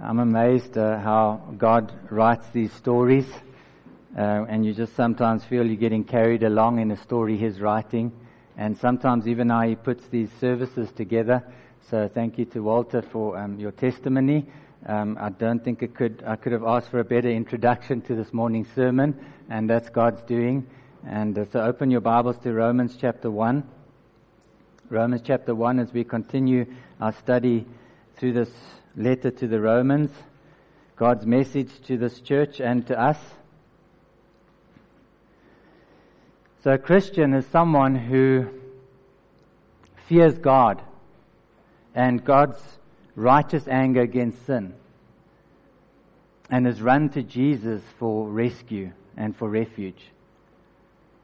I'm amazed uh, how God writes these stories, uh, and you just sometimes feel you're getting carried along in a story He's writing, and sometimes even how He puts these services together. So thank you to Walter for um, your testimony. Um, I don't think it could I could have asked for a better introduction to this morning's sermon, and that's God's doing. And uh, so open your Bibles to Romans chapter one. Romans chapter one as we continue our study through this letter to the Romans, God's message to this church and to us. So a Christian is someone who fears God and God's righteous anger against sin and has run to Jesus for rescue and for refuge.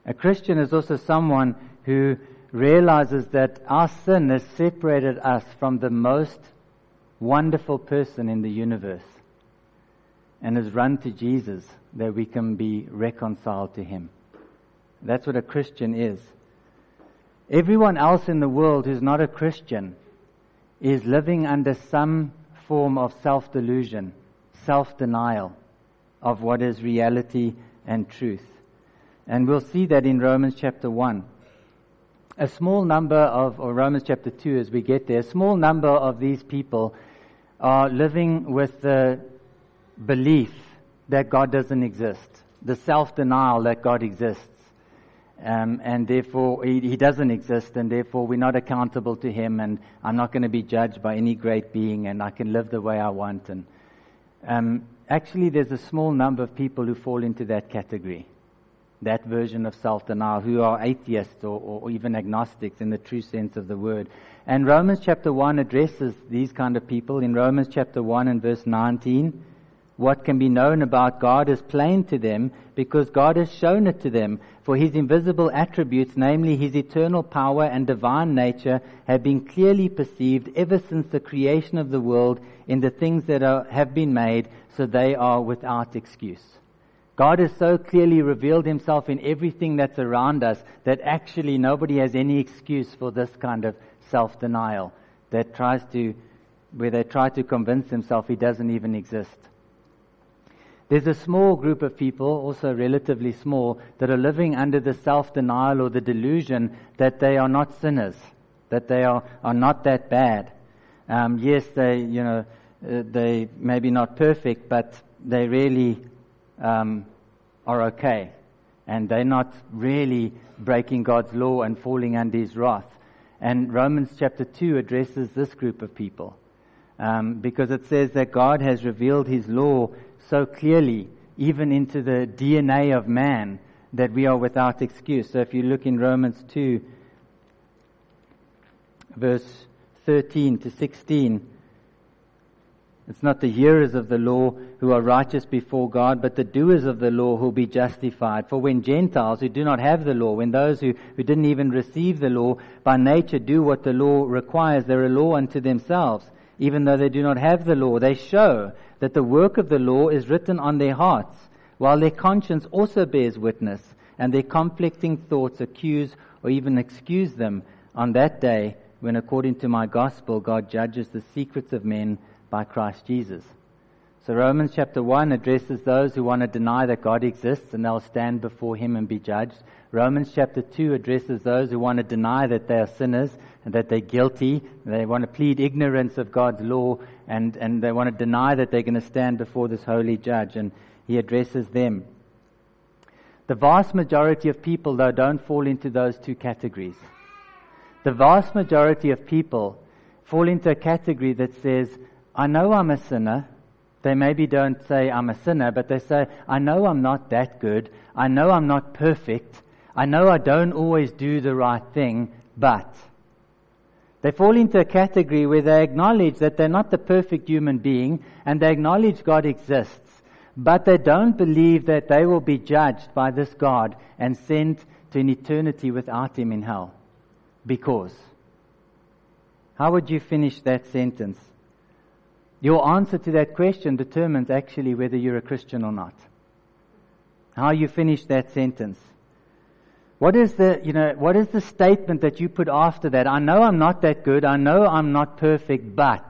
A Christian is also someone who realizes that our sin has separated us from the most wonderful person in the universe and has run to Jesus that we can be reconciled to him. That's what a Christian is. Everyone else in the world who's not a Christian is living under some form of self-delusion, self-denial of what is reality and truth. And we'll see that in Romans chapter 1 a small number of, or Romans chapter 2 as we get there, a small number of these people are living with the belief that God doesn't exist, the self-denial that God exists. Um, and therefore he, he, doesn't exist, and therefore we're not accountable to him, and I'm not going to be judged by any great being, and I can live the way I want. And um, actually, there's a small number of people who fall into that category that version of self-denial, who are atheists or, or, even agnostics in the true sense of the word. And Romans chapter 1 addresses these kind of people. In Romans chapter 1 and verse 19, what can be known about God is plain to them because God has shown it to them. For his invisible attributes, namely his eternal power and divine nature, have been clearly perceived ever since the creation of the world in the things that are, have been made, so they are without excuse. God has so clearly revealed himself in everything that's around us that actually nobody has any excuse for this kind of self-denial that tries to, where they try to convince themselves he doesn't even exist. There's a small group of people, also relatively small, that are living under the self-denial or the delusion that they are not sinners, that they are, are not that bad. Um, yes, they, you know, uh, they maybe not perfect, but they really um, are okay. And they're not really breaking God's law and falling under his wrath. And Romans chapter 2 addresses this group of people. Um, because it says that God has revealed his law so clearly, even into the DNA of man, that we are without excuse. So if you look in Romans 2, verse 13 to 16, it's not the hearers of the law who are righteous before God, but the doers of the law who will be justified. For when Gentiles who do not have the law, when those who, who didn't even receive the law by nature do what the law requires, they're a law unto themselves, even though they do not have the law. They show that the work of the law is written on their hearts, while their conscience also bears witness, and their conflicting thoughts accuse or even excuse them on that day when according to my gospel God judges the secrets of men by Christ Jesus. So Romans chapter 1 addresses those who want to deny that God exists and they'll stand before Him and be judged. Romans chapter 2 addresses those who want to deny that they are sinners and that they're guilty. They want to plead ignorance of God's law and, and they want to deny that they're going to stand before this holy judge and He addresses them. The vast majority of people though don't fall into those two categories. The vast majority of people fall into a category that says, I know I'm a sinner. They maybe don't say I'm a sinner, but they say, I know I'm not that good. I know I'm not perfect. I know I don't always do the right thing, but. They fall into a category where they acknowledge that they're not the perfect human being and they acknowledge God exists, but they don't believe that they will be judged by this God and sent to an eternity without Him in hell. Because. How would you finish that sentence? Your answer to that question determines actually whether you're a Christian or not. How you finish that sentence. What is the, you know, what is the statement that you put after that? I know I'm not that good. I know I'm not perfect, but.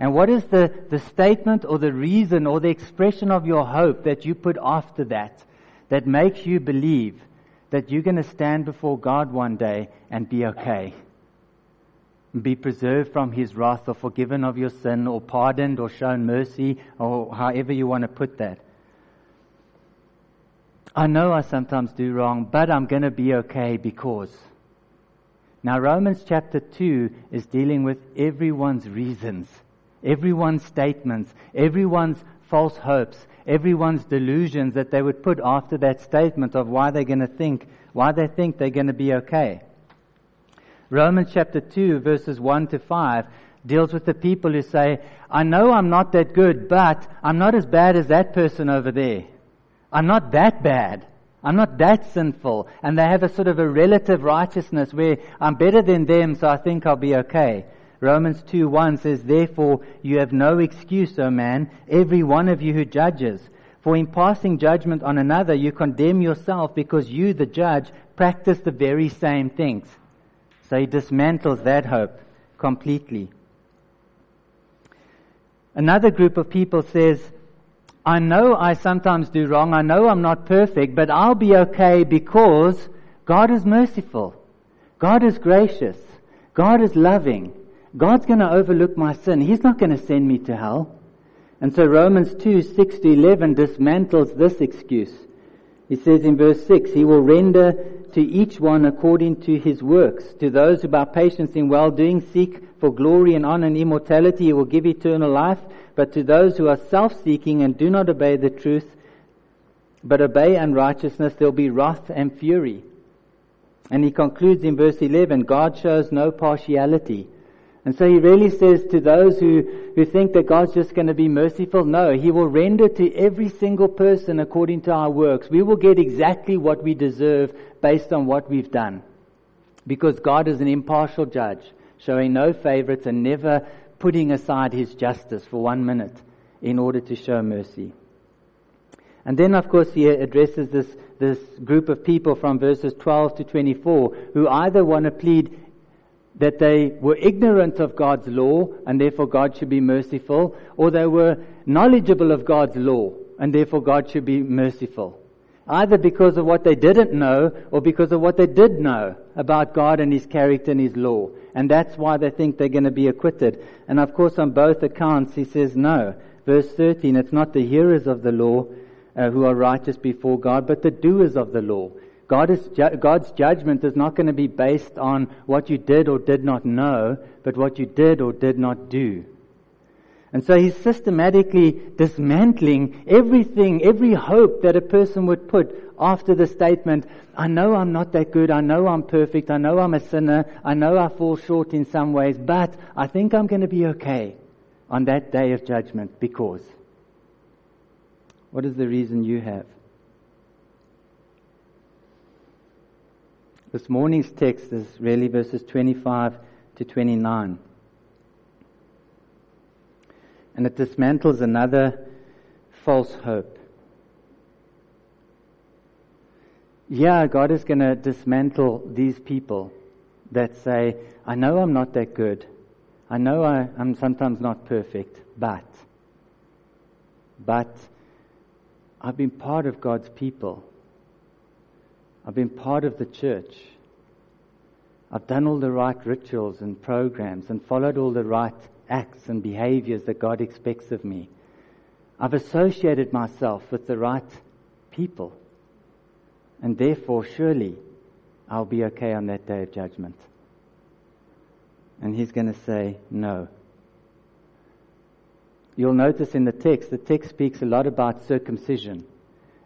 And what is the, the statement or the reason or the expression of your hope that you put after that that makes you believe that you're going to stand before God one day and be okay? Be preserved from His wrath or forgiven of your sin or pardoned or shown mercy or however you want to put that. I know I sometimes do wrong, but I'm going to be okay because. Now, Romans chapter 2 is dealing with everyone's reasons, everyone's statements, everyone's false hopes, everyone's delusions that they would put after that statement of why they're going to think, why they think they're going to be okay. Romans chapter 2, verses 1 to 5, deals with the people who say, I know I'm not that good, but I'm not as bad as that person over there. I'm not that bad. I'm not that sinful. And they have a sort of a relative righteousness where I'm better than them, so I think I'll be okay. Romans 2 1 says, Therefore you have no excuse, O man, every one of you who judges. For in passing judgment on another, you condemn yourself because you, the judge, practice the very same things. So he dismantles that hope completely. Another group of people says, I know I sometimes do wrong. I know I'm not perfect, but I'll be okay because God is merciful. God is gracious. God is loving. God's going to overlook my sin. He's not going to send me to hell. And so Romans 2, 6 to 11 dismantles this excuse. He says in verse 6, He will render to each one according to his works. To those who by patience in well doing seek for glory and honor and immortality, He will give eternal life. But to those who are self-seeking and do not obey the truth, but obey unrighteousness, there'll be wrath and fury. And he concludes in verse 11, God shows no partiality. And so he really says to those who, who think that God's just going to be merciful, no, he will render to every single person according to our works. We will get exactly what we deserve based on what we've done. Because God is an impartial judge, showing no favorites and never putting aside his justice for one minute in order to show mercy. And then, of course, he addresses this, this group of people from verses 12 to 24 who either want to plead that they were ignorant of God's law and therefore God should be merciful, or they were knowledgeable of God's law and therefore God should be merciful. Either because of what they didn't know or because of what they did know about God and His character and His law. And that's why they think they're going to be acquitted. And of course, on both accounts, he says no. Verse 13, it's not the hearers of the law uh, who are righteous before God, but the doers of the law. God is God's judgment is not going to be based on what you did or did not know, but what you did or did not do. And so he's systematically dismantling everything, every hope that a person would put after the statement, I know I'm not that good, I know I'm perfect, I know I'm a sinner, I know I fall short in some ways, but I think I'm going to be okay on that day of judgment because. What is the reason you have? This morning's text is really verses 25 to 29. And it dismantles another false hope. Yeah, God is going to dismantle these people that say, I know I'm not that good. I know I, am sometimes not perfect, but, but I've been part of God's people. I've been part of the church. I've done all the right rituals and programs and followed all the right acts and behaviors that God expects of me. I've associated myself with the right people. And therefore, surely, I'll be okay on that day of judgment. And he's going to say, no. You'll notice in the text, the text speaks a lot about circumcision.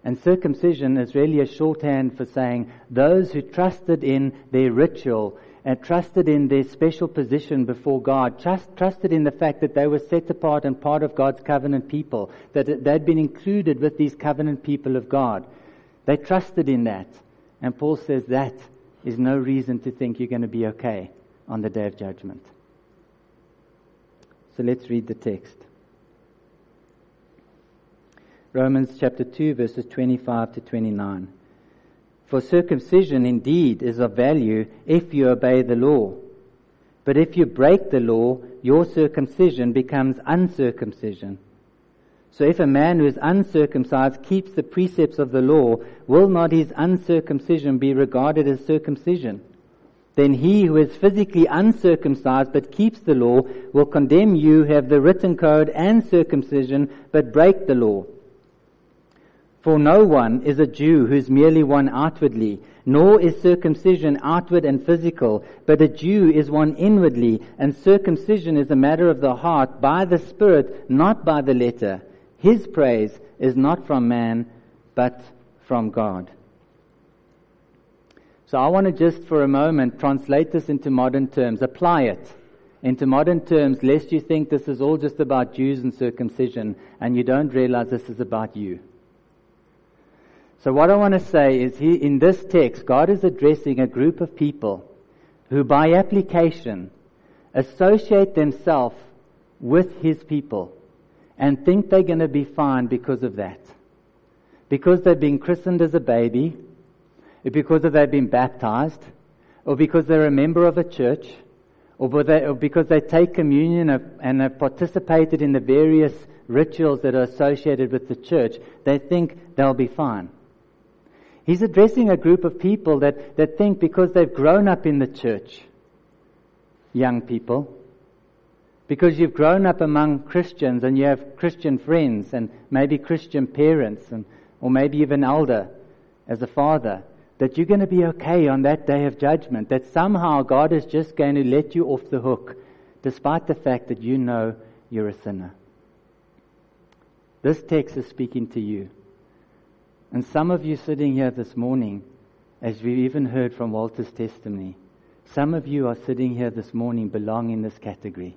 And circumcision is really a shorthand for saying those who trusted in their ritual and trusted in their special position before God, trust, trusted in the fact that they were set apart and part of God's covenant people, that they'd been included with these covenant people of God. They trusted in that. And Paul says that is no reason to think you're going to be okay on the day of judgment. So let's read the text. Romans chapter 2, verses 25 to 29. For circumcision indeed is of value if you obey the law. But if you break the law, your circumcision becomes uncircumcision. So if a man who is uncircumcised keeps the precepts of the law, will not his uncircumcision be regarded as circumcision? Then he who is physically uncircumcised but keeps the law will condemn you who have the written code and circumcision but break the law. For no one is a Jew who is merely one outwardly, nor is circumcision outward and physical, but a Jew is one inwardly, and circumcision is a matter of the heart by the Spirit, not by the letter. His praise is not from man, but from God. So I want to just for a moment translate this into modern terms, apply it into modern terms, lest you think this is all just about Jews and circumcision, and you don't realize this is about you. So what I want to say is he, in this text, God is addressing a group of people who by application associate themselves with His people and think they're going to be fine because of that. Because they've been christened as a baby, because they've been baptized, or because they're a member of a church, or because they take communion and have participated in the various rituals that are associated with the church, they think they'll be fine. He's addressing a group of people that, that think because they've grown up in the church, young people, because you've grown up among Christians and you have Christian friends and maybe Christian parents and, or maybe even elder as a father, that you're going to be okay on that day of judgment, that somehow God is just going to let you off the hook, despite the fact that you know you're a sinner. This text is speaking to you. And some of you sitting here this morning, as we've even heard from Walter's testimony, some of you are sitting here this morning belong in this category.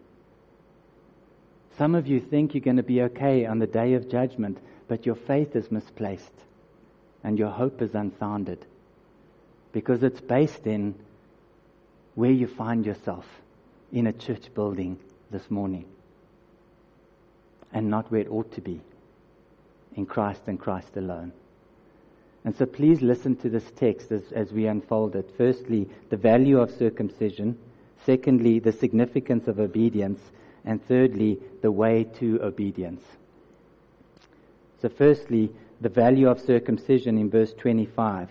Some of you think you're going to be okay on the day of judgment, but your faith is misplaced and your hope is unfounded because it's based in where you find yourself in a church building this morning and not where it ought to be in Christ and Christ alone. And so please listen to this text as, as we unfold it. Firstly, the value of circumcision. Secondly, the significance of obedience. And thirdly, the way to obedience. So firstly, the value of circumcision in verse 25.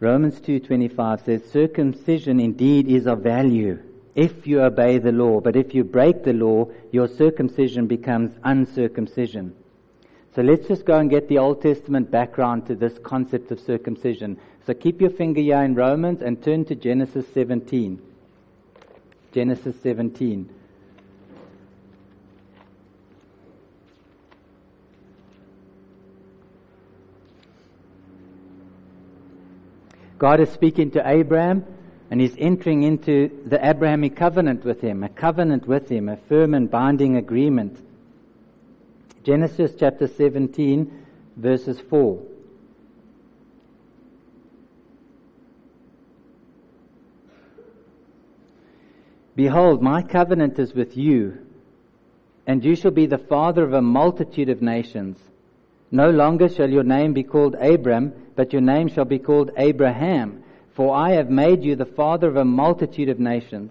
Romans 2:25 says circumcision indeed is of value if you obey the law but if you break the law your circumcision becomes uncircumcision. So let's just go and get the Old Testament background to this concept of circumcision. So keep your finger here in Romans and turn to Genesis 17. Genesis 17. God is speaking to Abraham and he's entering into the Abrahamic covenant with him, a covenant with him, a firm and binding agreement. Genesis chapter 17, verses 4. Behold, my covenant is with you, and you shall be the father of a multitude of nations. No longer shall your name be called Abram, but your name shall be called Abraham, for I have made you the father of a multitude of nations.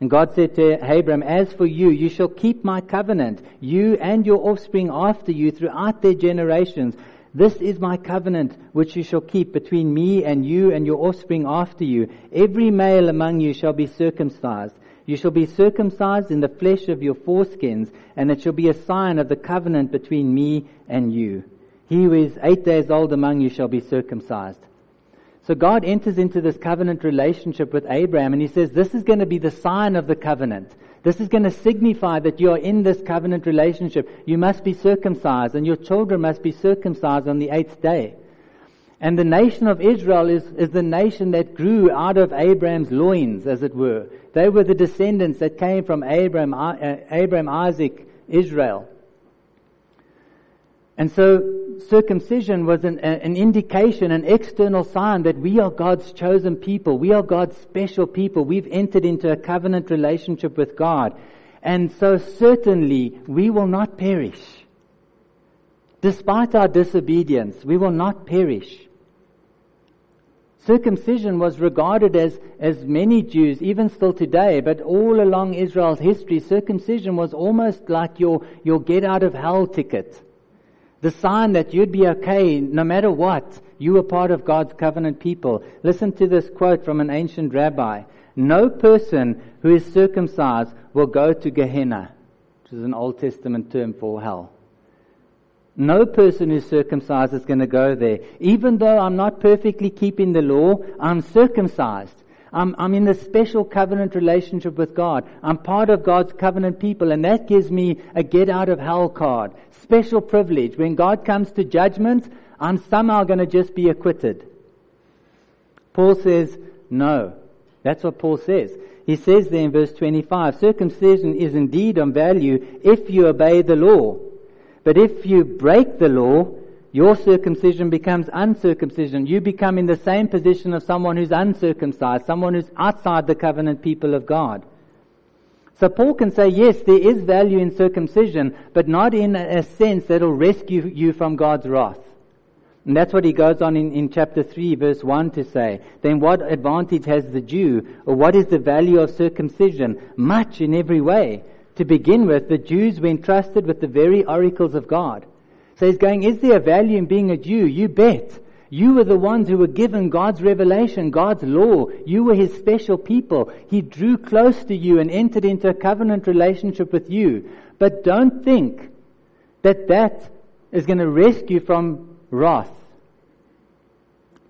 And God said to Abram, As for you, you shall keep my covenant, you and your offspring after you throughout their generations. This is my covenant which you shall keep between me and you and your offspring after you. Every male among you shall be circumcised. You shall be circumcised in the flesh of your foreskins, and it shall be a sign of the covenant between me and you. He who is eight days old among you shall be circumcised. So God enters into this covenant relationship with Abraham and he says, this is going to be the sign of the covenant. This is going to signify that you are in this covenant relationship. You must be circumcised and your children must be circumcised on the eighth day. And the nation of Israel is, is the nation that grew out of Abraham's loins, as it were. They were the descendants that came from Abraham, uh, Abraham, Isaac, Israel. And so circumcision was an, an, indication, an external sign that we are God's chosen people. We are God's special people. We've entered into a covenant relationship with God. And so certainly we will not perish. Despite our disobedience, we will not perish. Circumcision was regarded as, as many Jews, even still today, but all along Israel's history, circumcision was almost like your, your get out of hell ticket. The sign that you'd be okay no matter what. You were part of God's covenant people. Listen to this quote from an ancient rabbi. No person who is circumcised will go to Gehenna, which is an Old Testament term for hell. No person who's circumcised is going to go there. Even though I'm not perfectly keeping the law, I'm circumcised. I'm, I'm in a special covenant relationship with God. I'm part of God's covenant people, and that gives me a get out of hell card. Special privilege. When God comes to judgment, I'm somehow going to just be acquitted. Paul says, no. That's what Paul says. He says there in verse 25, circumcision is indeed of value if you obey the law. But if you break the law, your circumcision becomes uncircumcision. You become in the same position of someone who's uncircumcised, someone who's outside the covenant people of God. So Paul can say, yes, there is value in circumcision, but not in a sense that'll rescue you from God's wrath. And that's what he goes on in, in chapter 3 verse 1 to say. Then what advantage has the Jew, or what is the value of circumcision? Much in every way. To begin with, the Jews were entrusted with the very oracles of God. So he's going, is there a value in being a Jew? You bet. You were the ones who were given God's revelation, God's law. You were His special people. He drew close to you and entered into a covenant relationship with you. But don't think that that is going to rescue you from wrath.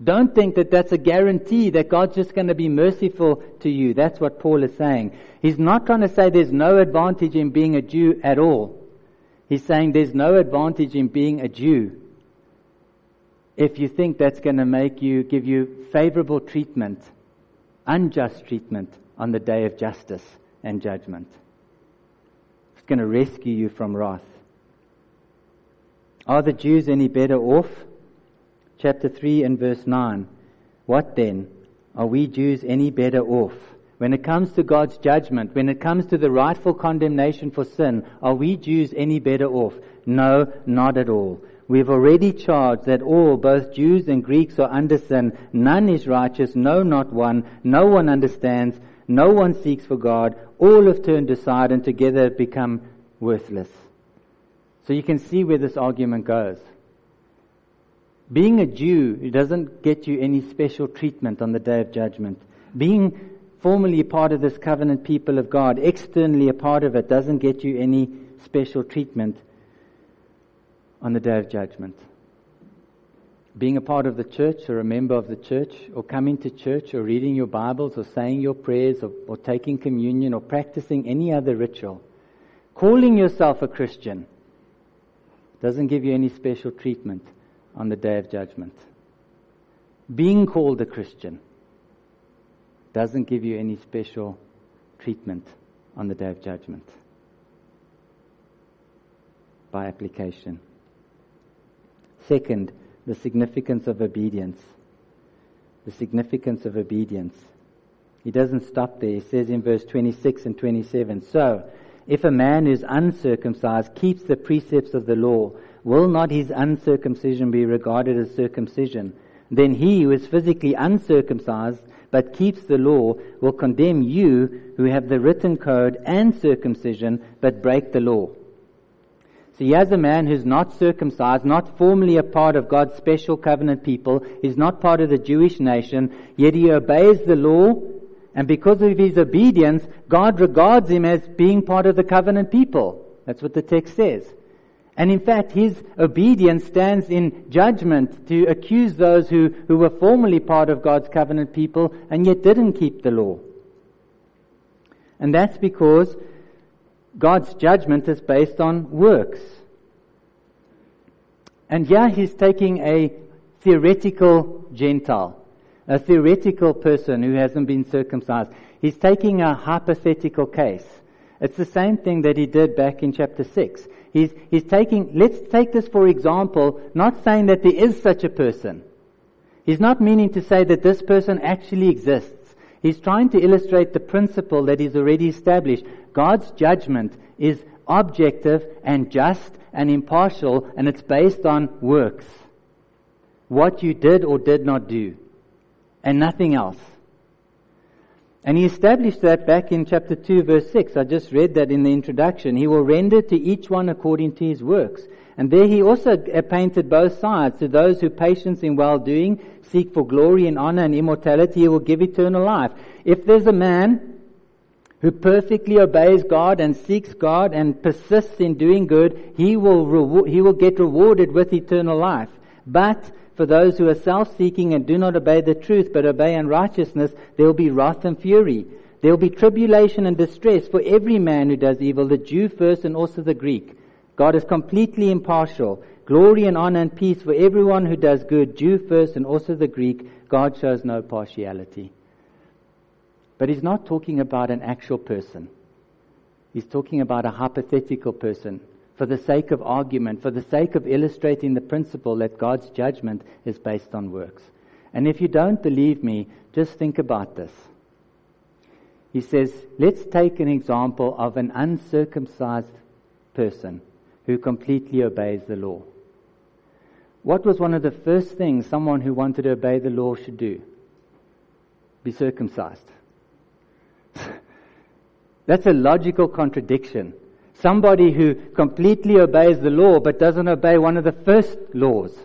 Don't think that that's a guarantee that God's just going to be merciful to you. That's what Paul is saying. He's not trying to say there's no advantage in being a Jew at all. He's saying there's no advantage in being a Jew if you think that's going to make you, give you favorable treatment, unjust treatment on the day of justice and judgment. It's going to rescue you from wrath. Are the Jews any better off? chapter 3 and verse 9. What then? Are we Jews any better off? When it comes to God's judgment, when it comes to the rightful condemnation for sin, are we Jews any better off? No, not at all. We've already charged that all, both Jews and Greeks, are under sin. None is righteous, no, not one. No one understands. No one seeks for God. All have turned aside and together have become worthless. So you can see where this argument goes. Being a Jew doesn't get you any special treatment on the day of judgment. Being formally part of this covenant people of God, externally a part of it, doesn't get you any special treatment on the day of judgment. Being a part of the church or a member of the church or coming to church or reading your Bibles or saying your prayers or, or taking communion or practicing any other ritual, calling yourself a Christian doesn't give you any special treatment on the day of judgment. Being called a Christian doesn't give you any special treatment on the day of judgment by application. Second, the significance of obedience. The significance of obedience. He doesn't stop there. He says in verse 26 and 27 So, if a man who's uncircumcised keeps the precepts of the law, will not his uncircumcision be regarded as circumcision? Then he who is physically uncircumcised but keeps the law will condemn you who have the written code and circumcision but break the law. So here's a man who's not circumcised, not formally a part of God's special covenant people, he's not part of the Jewish nation, yet he obeys the law, and because of his obedience, God regards him as being part of the covenant people. That's what the text says. And in fact, his obedience stands in judgment to accuse those who, who were formerly part of God's covenant people and yet didn't keep the law. And that's because God's judgment is based on works. And here he's taking a theoretical Gentile, a theoretical person who hasn't been circumcised. He's taking a hypothetical case. It's the same thing that he did back in chapter 6. He's, he's taking, let's take this for example, not saying that there is such a person. He's not meaning to say that this person actually exists. He's trying to illustrate the principle that is already established. God's judgment is objective and just and impartial, and it's based on works. What you did or did not do, and nothing else. And he established that back in chapter 2, verse 6. I just read that in the introduction. He will render to each one according to his works. And there he also painted both sides. To those who patience in well doing seek for glory and honor and immortality, he will give eternal life. If there's a man who perfectly obeys God and seeks God and persists in doing good, he will, he will get rewarded with eternal life. But for those who are self-seeking and do not obey the truth but obey unrighteousness, there will be wrath and fury. There will be tribulation and distress for every man who does evil, the Jew first and also the Greek. God is completely impartial. Glory and honor and peace for everyone who does good, Jew first and also the Greek. God shows no partiality. But he's not talking about an actual person. He's talking about a hypothetical person for the sake of argument, for the sake of illustrating the principle that God's judgment is based on works. And if you don't believe me, just think about this. He says, let's take an example of an uncircumcised person who completely obeys the law. What was one of the first things someone who wanted to obey the law should do? Be circumcised. That's a logical contradiction. Somebody who completely obeys the law but doesn't obey one of the first laws.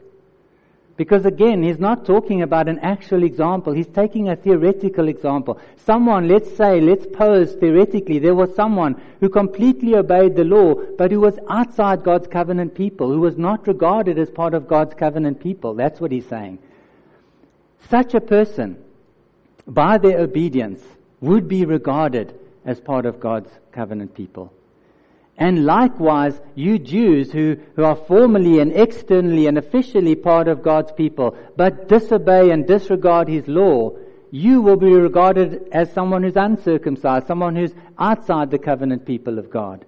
Because again, he's not talking about an actual example. He's taking a theoretical example. Someone, let's say, let's pose theoretically, there was someone who completely obeyed the law, but who was outside God's covenant people, who was not regarded as part of God's covenant people. That's what he's saying. Such a person, by their obedience, would be regarded as part of God's covenant people. And likewise, you Jews who, who are formally and externally and officially part of God's people, but disobey and disregard His law, you will be regarded as someone who's uncircumcised, someone who's outside the covenant people of God.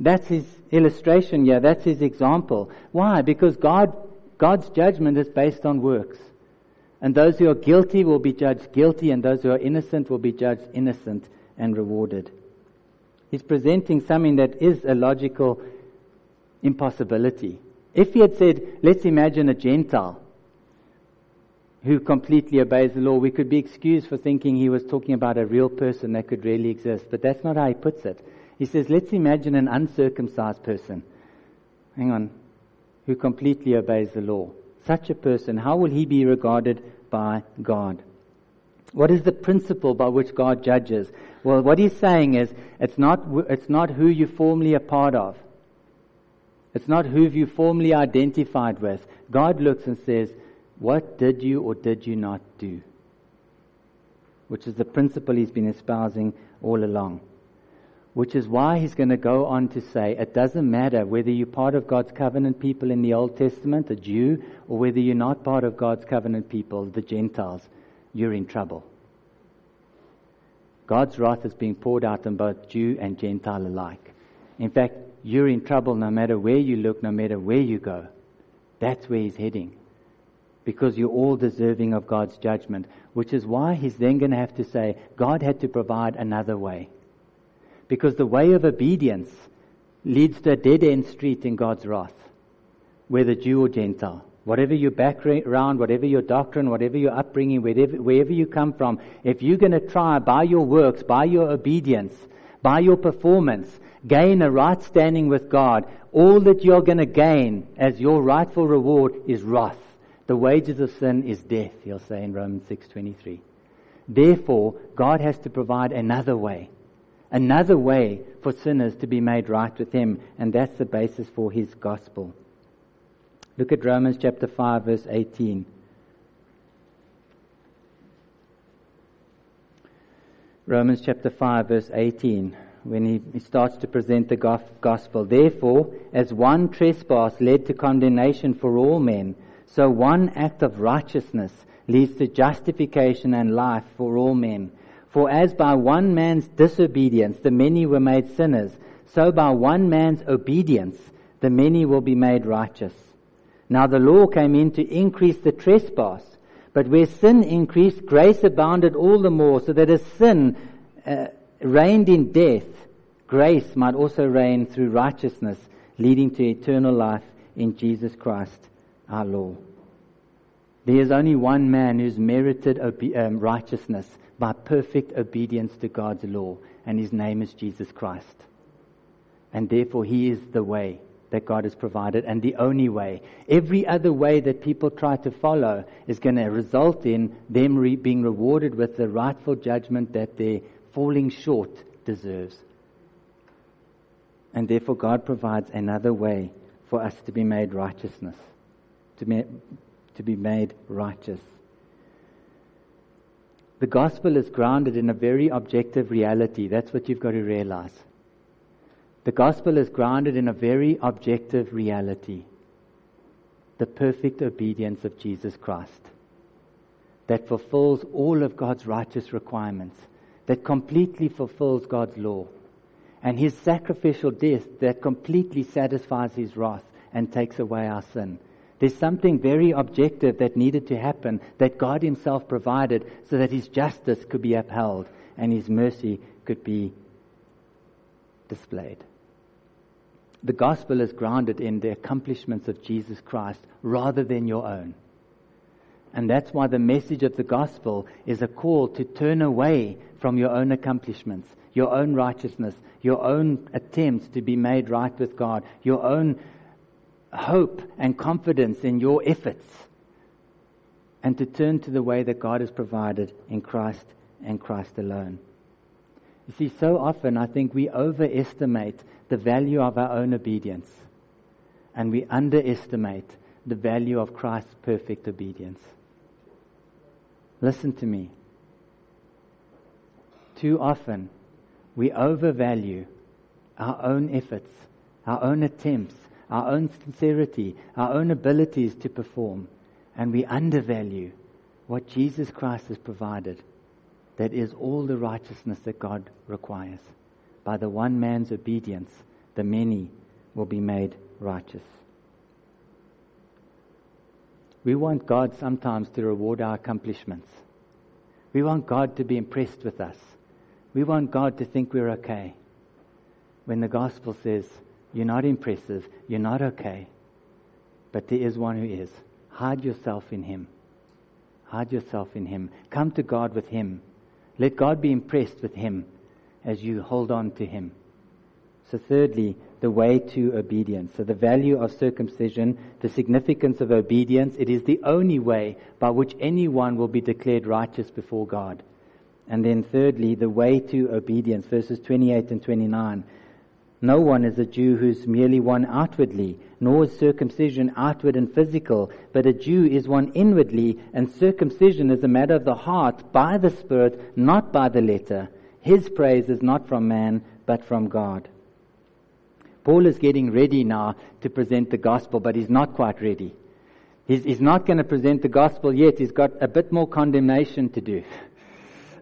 That's his illustration here. That's his example. Why? Because God, God's judgment is based on works. And those who are guilty will be judged guilty, and those who are innocent will be judged innocent and rewarded. He's presenting something that is a logical impossibility. If he had said, let's imagine a Gentile who completely obeys the law, we could be excused for thinking he was talking about a real person that could really exist. But that's not how he puts it. He says, let's imagine an uncircumcised person. Hang on. Who completely obeys the law. Such a person, how will he be regarded by God? What is the principle by which God judges? Well, what he's saying is, it's not, it's not who you're formally a part of. It's not who you formally identified with. God looks and says, what did you or did you not do? Which is the principle he's been espousing all along. Which is why he's going to go on to say, it doesn't matter whether you're part of God's covenant people in the Old Testament, a Jew, or whether you're not part of God's covenant people, the Gentiles you're in trouble. God's wrath is being poured out on both Jew and Gentile alike. In fact, you're in trouble no matter where you look, no matter where you go. That's where he's heading. Because you're all deserving of God's judgment, which is why he's then going to have to say, God had to provide another way. Because the way of obedience leads to a dead end street in God's wrath, whether Jew or Gentile. Whatever your background, whatever your doctrine, whatever your upbringing, wherever, wherever you come from, if you're going to try by your works, by your obedience, by your performance, gain a right standing with God, all that you're going to gain as your rightful reward is wrath. The wages of sin is death, he'll say in Romans 6:23. Therefore, God has to provide another way. Another way for sinners to be made right with him, and that's the basis for his gospel. Look at Romans chapter 5, verse 18. Romans chapter 5, verse 18, when he, he starts to present the gospel. Therefore, as one trespass led to condemnation for all men, So one act of righteousness leads to justification and life for all men. For as by one man's disobedience the many were made sinners, so by one man's obedience the many will be made righteous. Now the law came in to increase the trespass, but where sin increased, grace abounded all the more, so that as sin uh, reigned in death, grace might also reign through righteousness, leading to eternal life in Jesus Christ our Lord. There is only one man who's merited obe- um, righteousness by perfect obedience to God's law, and his name is Jesus Christ. And therefore, he is the way that God has provided and the only way. Every other way that people try to follow is going to result in them re- being rewarded with the rightful judgment that their falling short deserves. And therefore, God provides another way for us to be made righteousness, to be, to be made righteous. The gospel is grounded in a very objective reality. That's what you've got to realize. The gospel is grounded in a very objective reality the perfect obedience of Jesus Christ that fulfills all of God's righteous requirements, that completely fulfills God's law, and his sacrificial death that completely satisfies his wrath and takes away our sin. There's something very objective that needed to happen that God Himself provided so that His justice could be upheld and His mercy could be displayed. The gospel is grounded in the accomplishments of Jesus Christ rather than your own. And that's why the message of the gospel is a call to turn away from your own accomplishments, your own righteousness, your own attempts to be made right with God, your own hope and confidence in your efforts, and to turn to the way that God has provided in Christ and Christ alone. You see, so often I think we overestimate the value of our own obedience, and we underestimate the value of Christ's perfect obedience. Listen to me. Too often, we overvalue our own efforts, our own attempts, our own sincerity, our own abilities to perform, and we undervalue what Jesus Christ has provided. That is all the righteousness that God requires. By the one man's obedience, the many will be made righteous. We want God sometimes to reward our accomplishments. We want God to be impressed with us. We want God to think we're okay. When the gospel says, You're not impressive, you're not okay, but there is one who is. Hide yourself in Him. Hide yourself in Him. Come to God with Him. Let God be impressed with Him as you hold on to Him. So, thirdly, the way to obedience. So, the value of circumcision, the significance of obedience, it is the only way by which anyone will be declared righteous before God. And then, thirdly, the way to obedience, verses 28 and 29. No one is a Jew who's merely one outwardly, nor is circumcision outward and physical, but a Jew is one inwardly, and circumcision is a matter of the heart, by the Spirit, not by the letter. His praise is not from man, but from God. Paul is getting ready now to present the gospel, but he's not quite ready. He's, he's not going to present the gospel yet. He's got a bit more condemnation to do.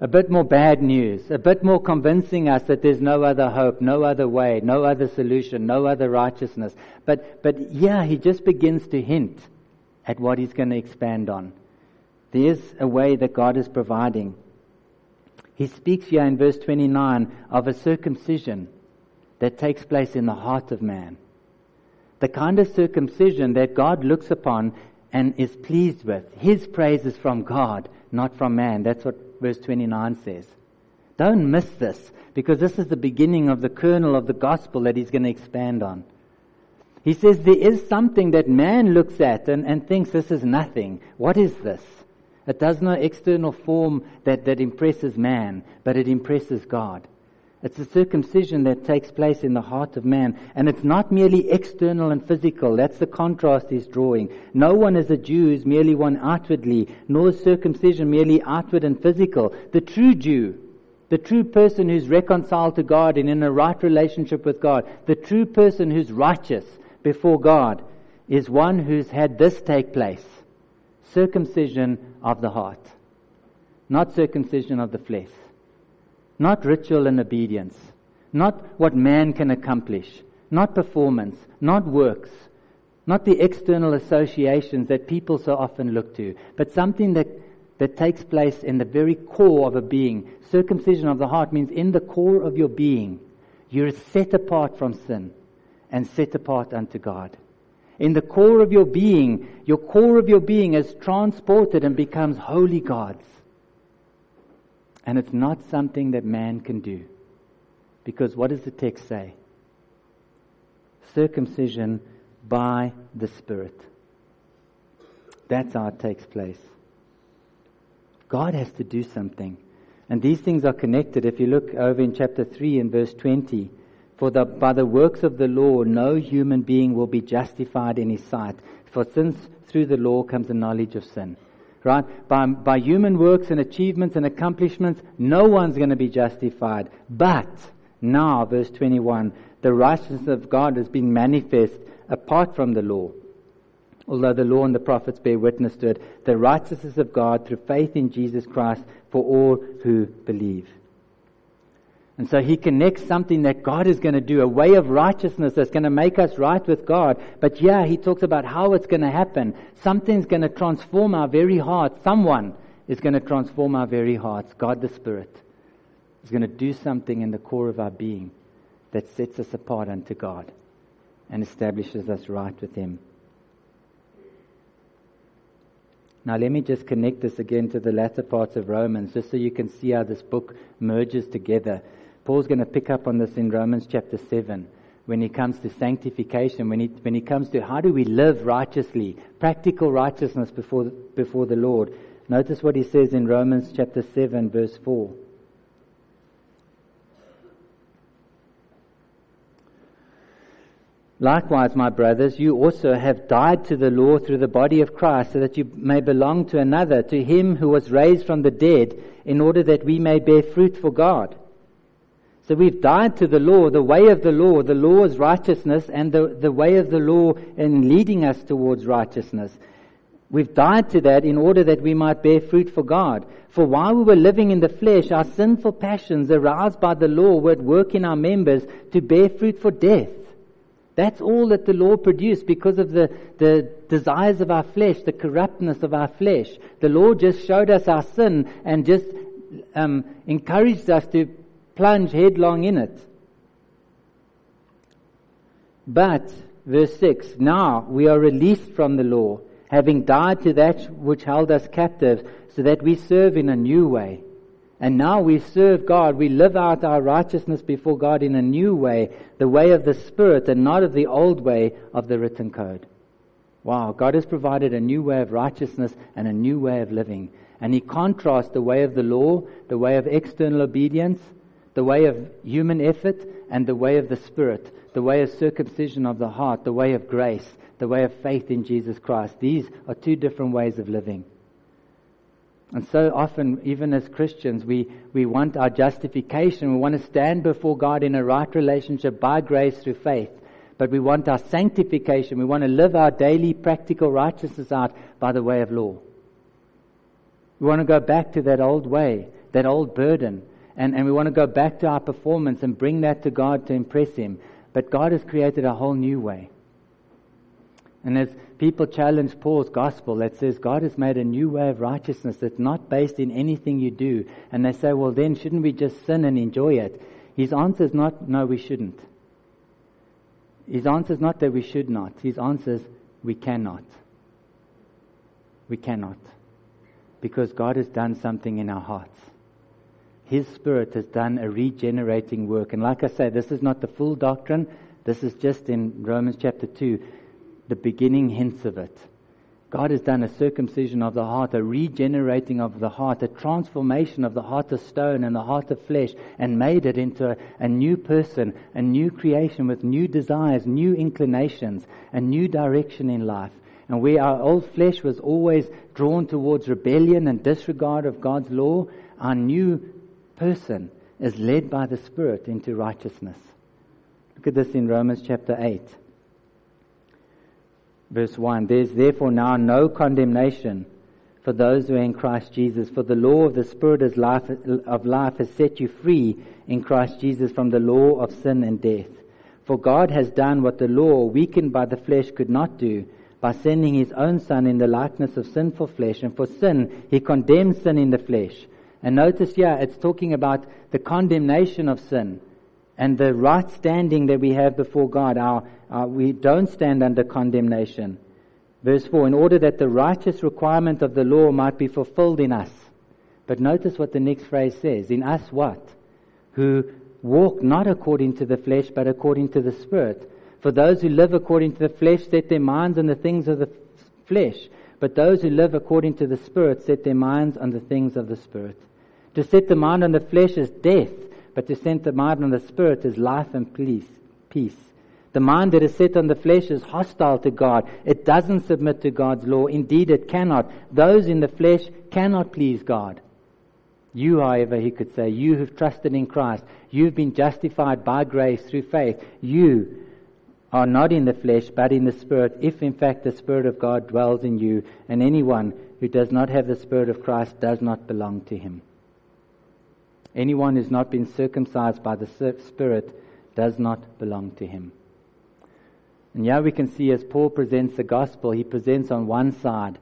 A bit more bad news. A bit more convincing us that there's no other hope, no other way, no other solution, no other righteousness. But, but yeah, he just begins to hint at what he's going to expand on. There's a way that God is providing. He speaks here in verse 29 of a circumcision that takes place in the heart of man. The kind of circumcision that God looks upon and is pleased with. His praise is from God, not from man. That's what verse 29 says. Don't miss this, because this is the beginning of the kernel of the gospel that he's going to expand on. He says there is something that man looks at and, and thinks this is nothing. What is this? It does no external form that, that impresses man, but it impresses God. It's a circumcision that takes place in the heart of man. And it's not merely external and physical. That's the contrast he's drawing. No one is a Jew who's merely one outwardly, nor is circumcision merely outward and physical. The true Jew, the true person who's reconciled to God and in a right relationship with God, the true person who's righteous before God, is one who's had this take place circumcision of the heart, not circumcision of the flesh, not ritual and obedience, not what man can accomplish, not performance, not works, not the external associations that people so often look to, but something that, that takes place in the very core of a being. Circumcision of the heart means in the core of your being, you're set apart from sin and set apart unto God. In the core of your being, your core of your being is transported and becomes holy God's. And it's not something that man can do. Because what does the text say? Circumcision by the Spirit. That's how it takes place. God has to do something. And these things are connected. If you look over in chapter 3 and verse 20, for the, by the works of the law, no human being will be justified in his sight. For since through the law comes the knowledge of sin. Right? By, by human works and achievements and accomplishments, no one's going to be justified. But now, verse 21, the righteousness of God has been manifest apart from the law. Although the law and the prophets bear witness to it, the righteousness of God through faith in Jesus Christ for all who believe. And so he connects something that God is going to do, a way of righteousness that's going to make us right with God. But yeah, he talks about how it's going to happen. Something's going to transform our very hearts. Someone is going to transform our very hearts. God the Spirit is going to do something in the core of our being that sets us apart unto God and establishes us right with Him. Now, let me just connect this again to the latter parts of Romans, just so you can see how this book merges together. Paul's going to pick up on this in Romans chapter 7 when he comes to sanctification, when he, when he comes to how do we live righteously, practical righteousness before, before the Lord. Notice what he says in Romans chapter 7, verse 4. Likewise, my brothers, you also have died to the law through the body of Christ, so that you may belong to another, to him who was raised from the dead, in order that we may bear fruit for God. So we've died to the law, the way of the law. The law is righteousness and the, the way of the law in leading us towards righteousness. We've died to that in order that we might bear fruit for God. For while we were living in the flesh, our sinful passions aroused by the law were at work in our members to bear fruit for death. That's all that the law produced because of the, the desires of our flesh, the corruptness of our flesh. The law just showed us our sin and just um, encouraged us to plunge headlong in it. But, verse 6, now we are released from the law, having died to that which held us captive, so that we serve in a new way. And now we serve God. We live out our righteousness before God in a new way, the way of the Spirit and not of the old way of the written code. Wow, God has provided a new way of righteousness and a new way of living. And He contrasts the way of the law, the way of external obedience, the way of human effort and the way of the Spirit, the way of circumcision of the heart, the way of grace, the way of faith in Jesus Christ. These are two different ways of living. And so often, even as Christians, we, we want our justification. We want to stand before God in a right relationship by grace through faith. But we want our sanctification. We want to live our daily practical righteousness out by the way of law. We want to go back to that old way, that old burden, and, and we want to go back to our performance and bring that to God to impress Him. But God has created a whole new way. And as people challenge Paul's gospel that says God has made a new way of righteousness that's not based in anything you do, and they say, well, then shouldn't we just sin and enjoy it? His answer is not, no, we shouldn't. His answer is not that we should not. His answer is, we cannot. We cannot. Because God has done something in our hearts. His Spirit has done a regenerating work. And like I say, this is not the full doctrine. This is just in Romans chapter 2, the beginning hints of it. God has done a circumcision of the heart, a regenerating of the heart, a transformation of the heart of stone and the heart of flesh, and made it into a, a, new person, a new creation with new desires, new inclinations, a new direction in life. And where our old flesh was always drawn towards rebellion and disregard of God's law, our new person is led by the Spirit into righteousness. Look at this in Romans chapter 8. Verse 1 There's therefore now no condemnation for those who are in Christ Jesus. For the law of the Spirit of life, of life has set you free in Christ Jesus from the law of sin and death. For God has done what the law, weakened by the flesh, could not do, by sending his own Son in the likeness of sinful flesh. And for sin, he condemned sin in the flesh. And notice here, it's talking about the condemnation of sin and the right standing that we have before God. Our, our, we don't stand under condemnation. Verse 4 In order that the righteous requirement of the law might be fulfilled in us. But notice what the next phrase says In us, what? Who walk not according to the flesh, but according to the Spirit. For those who live according to the flesh set their minds on the things of the flesh, but those who live according to the Spirit set their minds on the things of the Spirit. To set the mind on the flesh is death, but to set the mind on the Spirit is life and peace. The mind that is set on the flesh is hostile to God. It doesn't submit to God's law. Indeed, it cannot. Those in the flesh cannot please God. You, however, he could say, you who've trusted in Christ, you've been justified by grace through faith. You are not in the flesh, but in the Spirit, if in fact the Spirit of God dwells in you, and anyone who does not have the Spirit of Christ does not belong to him. Anyone who's not been circumcised by the Spirit does not belong to him. And here we can see as Paul presents the gospel, he presents on one side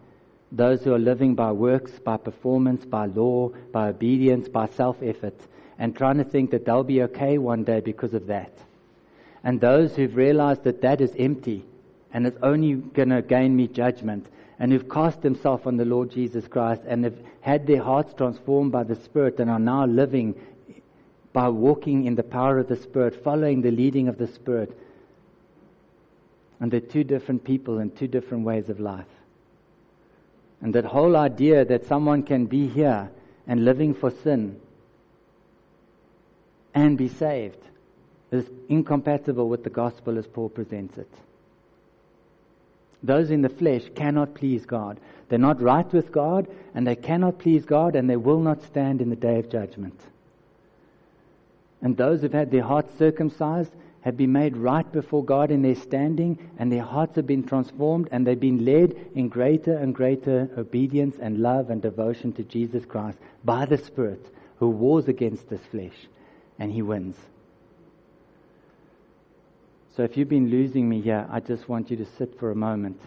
those who are living by works, by performance, by law, by obedience, by self effort, and trying to think that they'll be okay one day because of that. And those who've realized that that is empty and it's only going to gain me judgment, and who've cast themselves on the Lord Jesus Christ and have had their hearts transformed by the Spirit and are now living by walking in the power of the Spirit, following the leading of the Spirit, and they're two different people and two different ways of life. And that whole idea that someone can be here and living for sin and be saved is incompatible with the gospel as Paul presents it. Those in the flesh cannot please God. They're not right with God, and they cannot please God, and they will not stand in the day of judgment. And those who've had their hearts circumcised have been made right before God in their standing, and their hearts have been transformed, and they've been led in greater and greater obedience and love and devotion to Jesus Christ by the Spirit who wars against this flesh, and he wins. So if you've been losing me here, I just want you to sit for a moment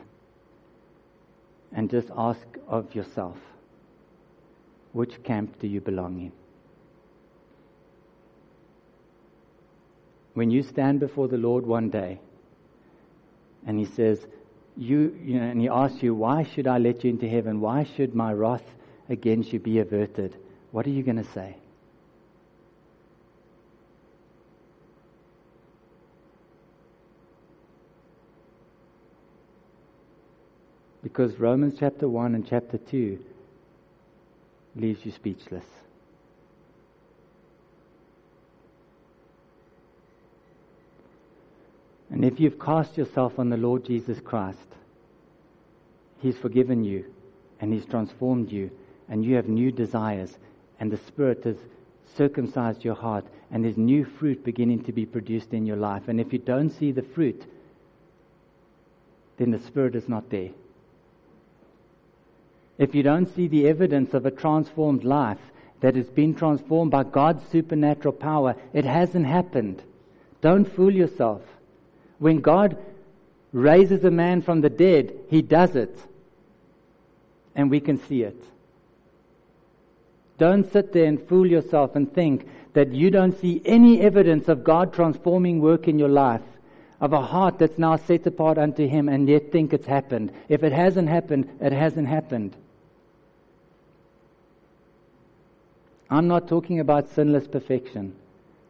and just ask of yourself which camp do you belong in? when you stand before the Lord one day and He says, you, you know, and He asks you, Why should I let you into heaven? Why should my wrath against you be averted? What are you going to say? Because Romans chapter 1 and chapter 2 leaves you speechless. And if you've cast yourself on the Lord Jesus Christ, He's forgiven you and He's transformed you, and you have new desires, and the Spirit has circumcised your heart, and there's new fruit beginning to be produced in your life. And if you don't see the fruit, then the Spirit is not there. If you don't see the evidence of a transformed life that has been transformed by God's supernatural power, it hasn't happened. Don't fool yourself. When God raises a man from the dead, he does it. And we can see it. Don't sit there and fool yourself and think that you don't see any evidence of God transforming work in your life, of a heart that's now set apart unto Him, and yet think it's happened. If it hasn't happened, it hasn't happened. I'm not talking about sinless perfection.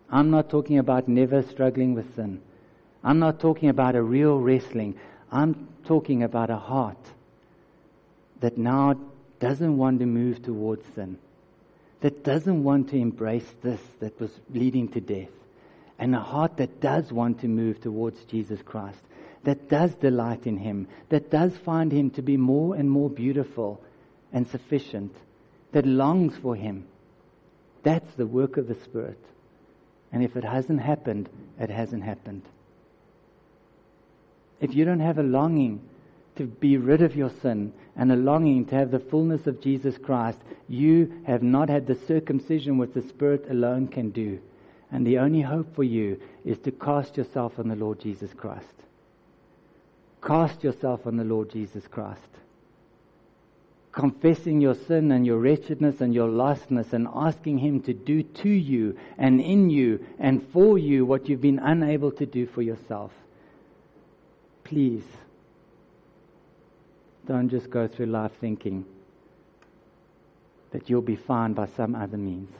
I'm not talking about never struggling with sin. I'm not talking about a real wrestling. I'm talking about a heart that now doesn't want to move towards sin, that doesn't want to embrace this that was leading to death, and a heart that does want to move towards Jesus Christ, that does delight in Him, that does find Him to be more and more beautiful and sufficient, that longs for Him. That's the work of the Spirit. And if it hasn't happened, it hasn't happened if you don't have a longing to be rid of your sin and a longing to have the fullness of Jesus Christ, you have not had the circumcision which the Spirit alone can do. And the only hope for you is to cast yourself on the Lord Jesus Christ. Cast yourself on the Lord Jesus Christ. Confessing your sin and your wretchedness and your lostness and asking Him to do to you and in you and for you what you've been unable to do for yourself. Please don't just go through life thinking that you'll be found by some other means.